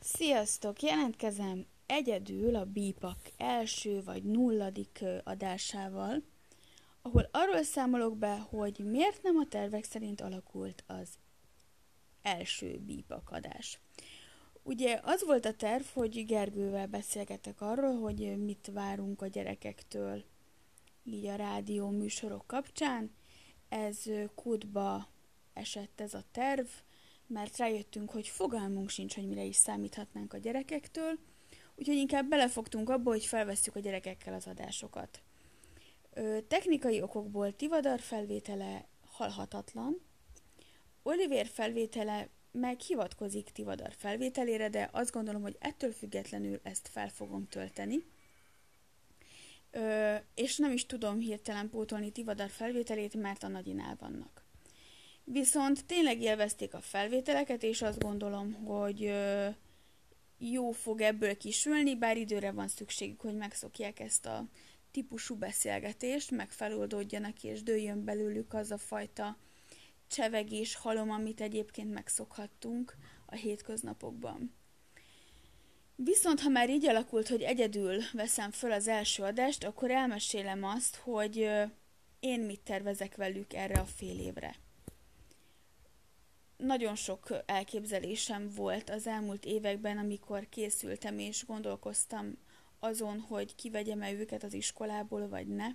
Sziasztok! Jelentkezem egyedül a Bípak első vagy nulladik adásával, ahol arról számolok be, hogy miért nem a tervek szerint alakult az első Bípak adás. Ugye az volt a terv, hogy Gergővel beszélgetek arról, hogy mit várunk a gyerekektől így a rádió műsorok kapcsán. Ez kútba esett ez a terv, mert rájöttünk, hogy fogalmunk sincs, hogy mire is számíthatnánk a gyerekektől, úgyhogy inkább belefogtunk abba, hogy felveszük a gyerekekkel az adásokat. Ö, technikai okokból Tivadar felvétele halhatatlan, Oliver felvétele meg hivatkozik Tivadar felvételére, de azt gondolom, hogy ettől függetlenül ezt fel fogom tölteni. Ö, és nem is tudom hirtelen pótolni Tivadar felvételét, mert a nagyinál vannak. Viszont tényleg élvezték a felvételeket, és azt gondolom, hogy jó fog ebből kisülni, bár időre van szükségük, hogy megszokják ezt a típusú beszélgetést, meg feloldódjanak, és dőljön belőlük az a fajta csevegés, halom, amit egyébként megszokhattunk a hétköznapokban. Viszont ha már így alakult, hogy egyedül veszem föl az első adást, akkor elmesélem azt, hogy én mit tervezek velük erre a fél évre nagyon sok elképzelésem volt az elmúlt években, amikor készültem és gondolkoztam azon, hogy kivegyem-e őket az iskolából, vagy ne.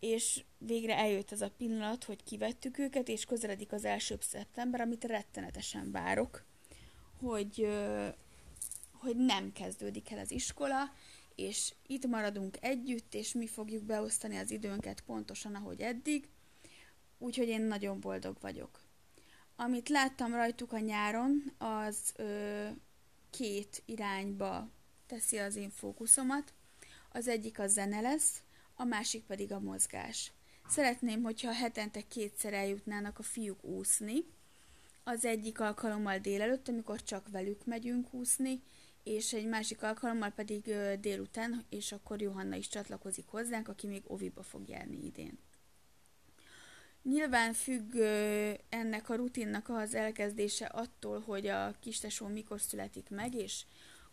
És végre eljött az a pillanat, hogy kivettük őket, és közeledik az első szeptember, amit rettenetesen várok, hogy, hogy nem kezdődik el az iskola, és itt maradunk együtt, és mi fogjuk beosztani az időnket pontosan, ahogy eddig, úgyhogy én nagyon boldog vagyok. Amit láttam rajtuk a nyáron, az ö, két irányba teszi az én fókuszomat. Az egyik a zene lesz, a másik pedig a mozgás. Szeretném, hogyha hetente kétszer eljutnának a fiúk úszni. Az egyik alkalommal délelőtt, amikor csak velük megyünk úszni, és egy másik alkalommal pedig délután, és akkor Johanna is csatlakozik hozzánk, aki még oviba fog járni idén. Nyilván függ ennek a rutinnak az elkezdése attól, hogy a kistesó mikor születik meg, és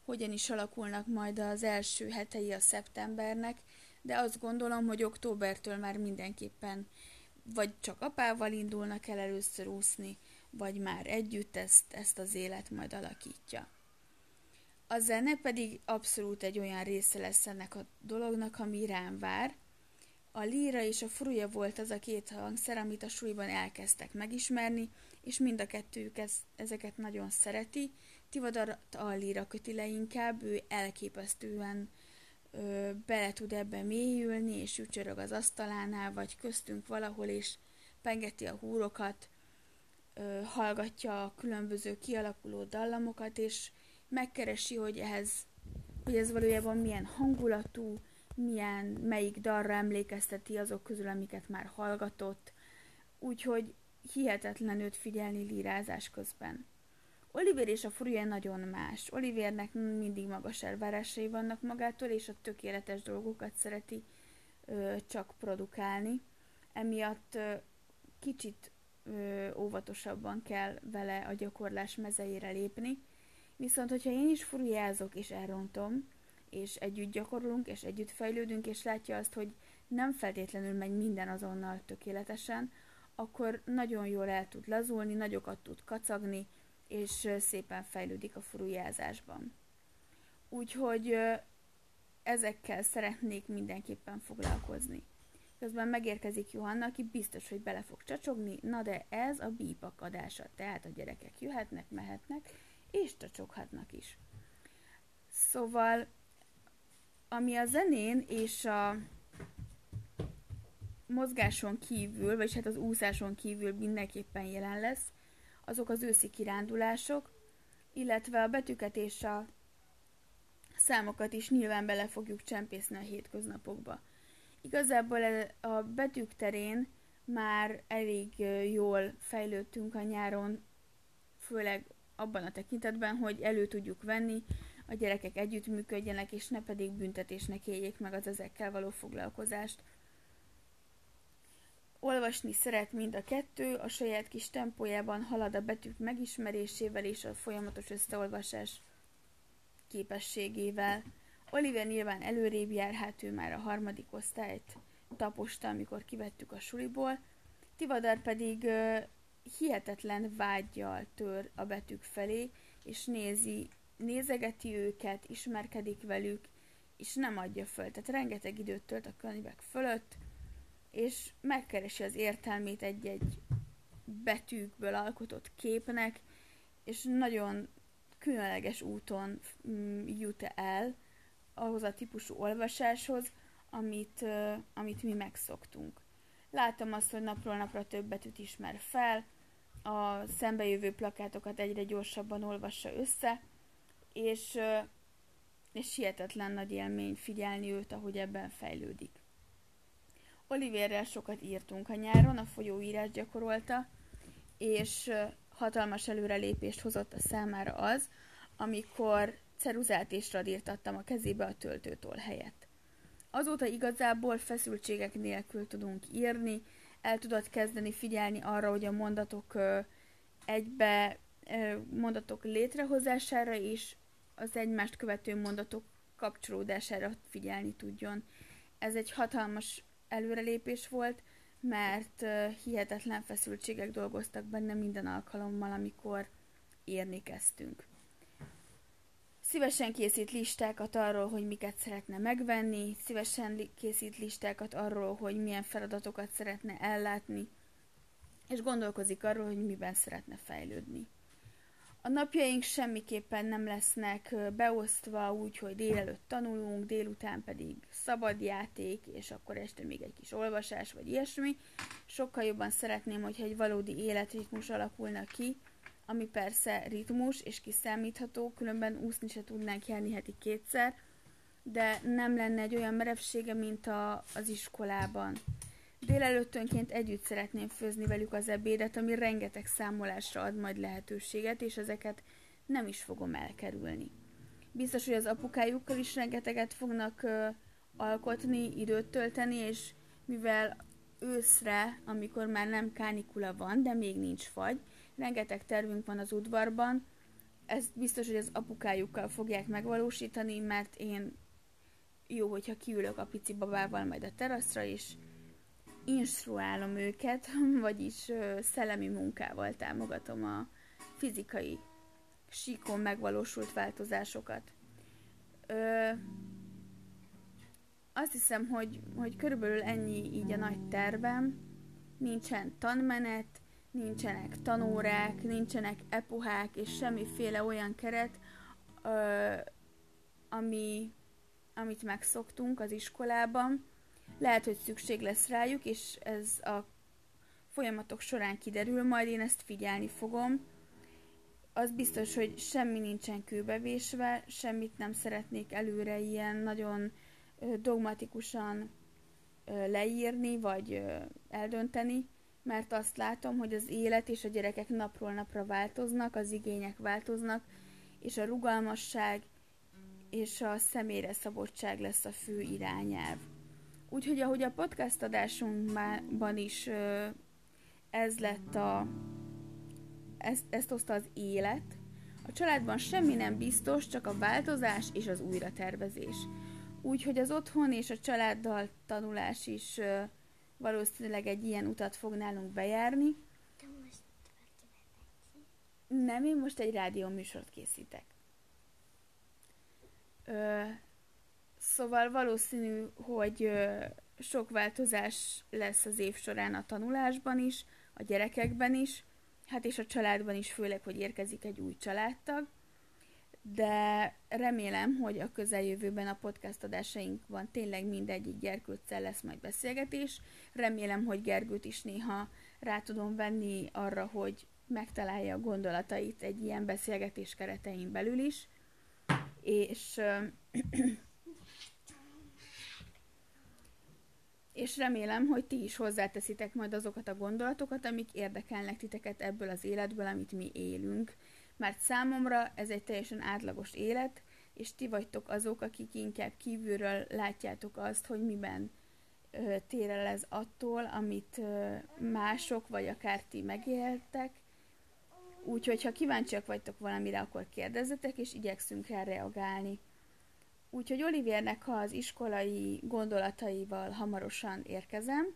hogyan is alakulnak majd az első hetei a szeptembernek, de azt gondolom, hogy októbertől már mindenképpen vagy csak apával indulnak el először úszni, vagy már együtt ezt, ezt az élet majd alakítja. A zene pedig abszolút egy olyan része lesz ennek a dolognak, ami rám vár, a líra és a fruja volt az a két hangszer, amit a súlyban elkezdtek megismerni, és mind a kettőjük ez, ezeket nagyon szereti. Tivadar a líra köti le inkább, ő elképesztően ö, bele tud ebbe mélyülni, és ücsörög az asztalánál, vagy köztünk valahol, és pengeti a húrokat, ö, hallgatja a különböző kialakuló dallamokat, és megkeresi, hogy ehhez, hogy ez valójában milyen hangulatú, milyen, melyik dalra emlékezteti azok közül, amiket már hallgatott, úgyhogy hihetetlen őt figyelni lírázás közben. Oliver és a furuje nagyon más. Olivernek mindig magas elvárásai vannak magától, és a tökéletes dolgokat szereti ö, csak produkálni. Emiatt ö, kicsit ö, óvatosabban kell vele a gyakorlás mezeire lépni. Viszont, hogyha én is furujázok és elrontom, és együtt gyakorolunk, és együtt fejlődünk, és látja azt, hogy nem feltétlenül megy minden azonnal tökéletesen, akkor nagyon jól el tud lazulni, nagyokat tud kacagni, és szépen fejlődik a furujázásban. Úgyhogy ezekkel szeretnék mindenképpen foglalkozni. Közben megérkezik Johanna, aki biztos, hogy bele fog csacsogni, na de ez a bípak adása, tehát a gyerekek jöhetnek, mehetnek, és csacsoghatnak is. Szóval ami a zenén és a mozgáson kívül, vagy hát az úszáson kívül mindenképpen jelen lesz, azok az őszi kirándulások, illetve a betűket és a számokat is nyilván bele fogjuk csempészni a hétköznapokba. Igazából a betűk terén már elég jól fejlődtünk a nyáron, főleg abban a tekintetben, hogy elő tudjuk venni a gyerekek együttműködjenek, és ne pedig büntetésnek éljék meg az ezekkel való foglalkozást. Olvasni szeret mind a kettő, a saját kis tempójában halad a betűk megismerésével és a folyamatos összeolvasás képességével. Oliver nyilván előrébb jár, hát ő már a harmadik osztályt taposta, amikor kivettük a suliból. Tivadar pedig ö, hihetetlen vágyjal tör a betűk felé, és nézi, nézegeti őket, ismerkedik velük, és nem adja föl. Tehát rengeteg időt tölt a könyvek fölött, és megkeresi az értelmét egy-egy betűkből alkotott képnek, és nagyon különleges úton mm, jut el ahhoz a típusú olvasáshoz, amit, amit mi megszoktunk. Látom azt, hogy napról napra több betűt ismer fel, a szembejövő plakátokat egyre gyorsabban olvassa össze, és, és hihetetlen nagy élmény figyelni őt, ahogy ebben fejlődik. Olivérrel sokat írtunk a nyáron, a folyóírás gyakorolta, és hatalmas előrelépést hozott a számára az, amikor ceruzát és radírt adtam a kezébe a töltőtól helyett. Azóta igazából feszültségek nélkül tudunk írni, el tudod kezdeni figyelni arra, hogy a mondatok egybe mondatok létrehozására és az egymást követő mondatok kapcsolódására figyelni tudjon. Ez egy hatalmas előrelépés volt, mert hihetetlen feszültségek dolgoztak benne minden alkalommal, amikor írni kezdtünk. Szívesen készít listákat arról, hogy miket szeretne megvenni, szívesen készít listákat arról, hogy milyen feladatokat szeretne ellátni, és gondolkozik arról, hogy miben szeretne fejlődni. A napjaink semmiképpen nem lesznek beosztva úgy, hogy délelőtt tanulunk, délután pedig szabadjáték, és akkor este még egy kis olvasás, vagy ilyesmi. Sokkal jobban szeretném, hogyha egy valódi életritmus alakulna ki, ami persze ritmus és kiszámítható, különben úszni se tudnánk járni heti kétszer, de nem lenne egy olyan merevsége, mint a, az iskolában. Délelőttönként együtt szeretném főzni velük az ebédet, ami rengeteg számolásra ad majd lehetőséget, és ezeket nem is fogom elkerülni. Biztos, hogy az apukájukkal is rengeteget fognak ö, alkotni, időt tölteni, és mivel őszre, amikor már nem kánikula van, de még nincs fagy, rengeteg tervünk van az udvarban, ezt biztos, hogy az apukájukkal fogják megvalósítani, mert én jó, hogyha kiülök a pici babával majd a teraszra, és instruálom őket, vagyis szellemi munkával támogatom a fizikai síkon megvalósult változásokat. Ö, azt hiszem, hogy, hogy körülbelül ennyi így a nagy tervem. Nincsen tanmenet, nincsenek tanórák, nincsenek epohák, és semmiféle olyan keret, ö, ami, amit megszoktunk az iskolában. Lehet, hogy szükség lesz rájuk, és ez a folyamatok során kiderül, majd én ezt figyelni fogom. Az biztos, hogy semmi nincsen kőbevésve, semmit nem szeretnék előre ilyen nagyon dogmatikusan leírni, vagy eldönteni, mert azt látom, hogy az élet és a gyerekek napról napra változnak, az igények változnak, és a rugalmasság és a személyre szabottság lesz a fő irányelv. Úgyhogy ahogy a podcast adásunkban is ez lett a ezt, ezt hozta az élet, a családban semmi nem biztos, csak a változás és az újratervezés. Úgyhogy az otthon és a családdal tanulás is valószínűleg egy ilyen utat fog nálunk bejárni. Nem, én most egy rádió műsort készítek. Ö, szóval valószínű, hogy sok változás lesz az év során a tanulásban is, a gyerekekben is, hát és a családban is, főleg, hogy érkezik egy új családtag de remélem, hogy a közeljövőben a podcast adásainkban tényleg mindegyik gyerkőccel lesz majd beszélgetés. Remélem, hogy Gergőt is néha rá tudom venni arra, hogy megtalálja a gondolatait egy ilyen beszélgetés keretein belül is. És, és remélem, hogy ti is hozzáteszitek majd azokat a gondolatokat, amik érdekelnek titeket ebből az életből, amit mi élünk mert számomra ez egy teljesen átlagos élet, és ti vagytok azok, akik inkább kívülről látjátok azt, hogy miben ö, tér el ez attól, amit ö, mások, vagy akár ti megéltek. Úgyhogy, ha kíváncsiak vagytok valamire, akkor kérdezzetek, és igyekszünk rá reagálni. Úgyhogy Olivérnek az iskolai gondolataival hamarosan érkezem,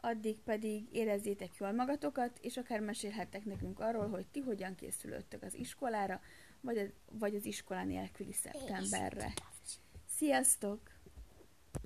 addig pedig érezzétek jól magatokat, és akár mesélhettek nekünk arról, hogy ti hogyan készülöttök az iskolára, vagy, vagy az iskola nélküli szeptemberre. Sziasztok!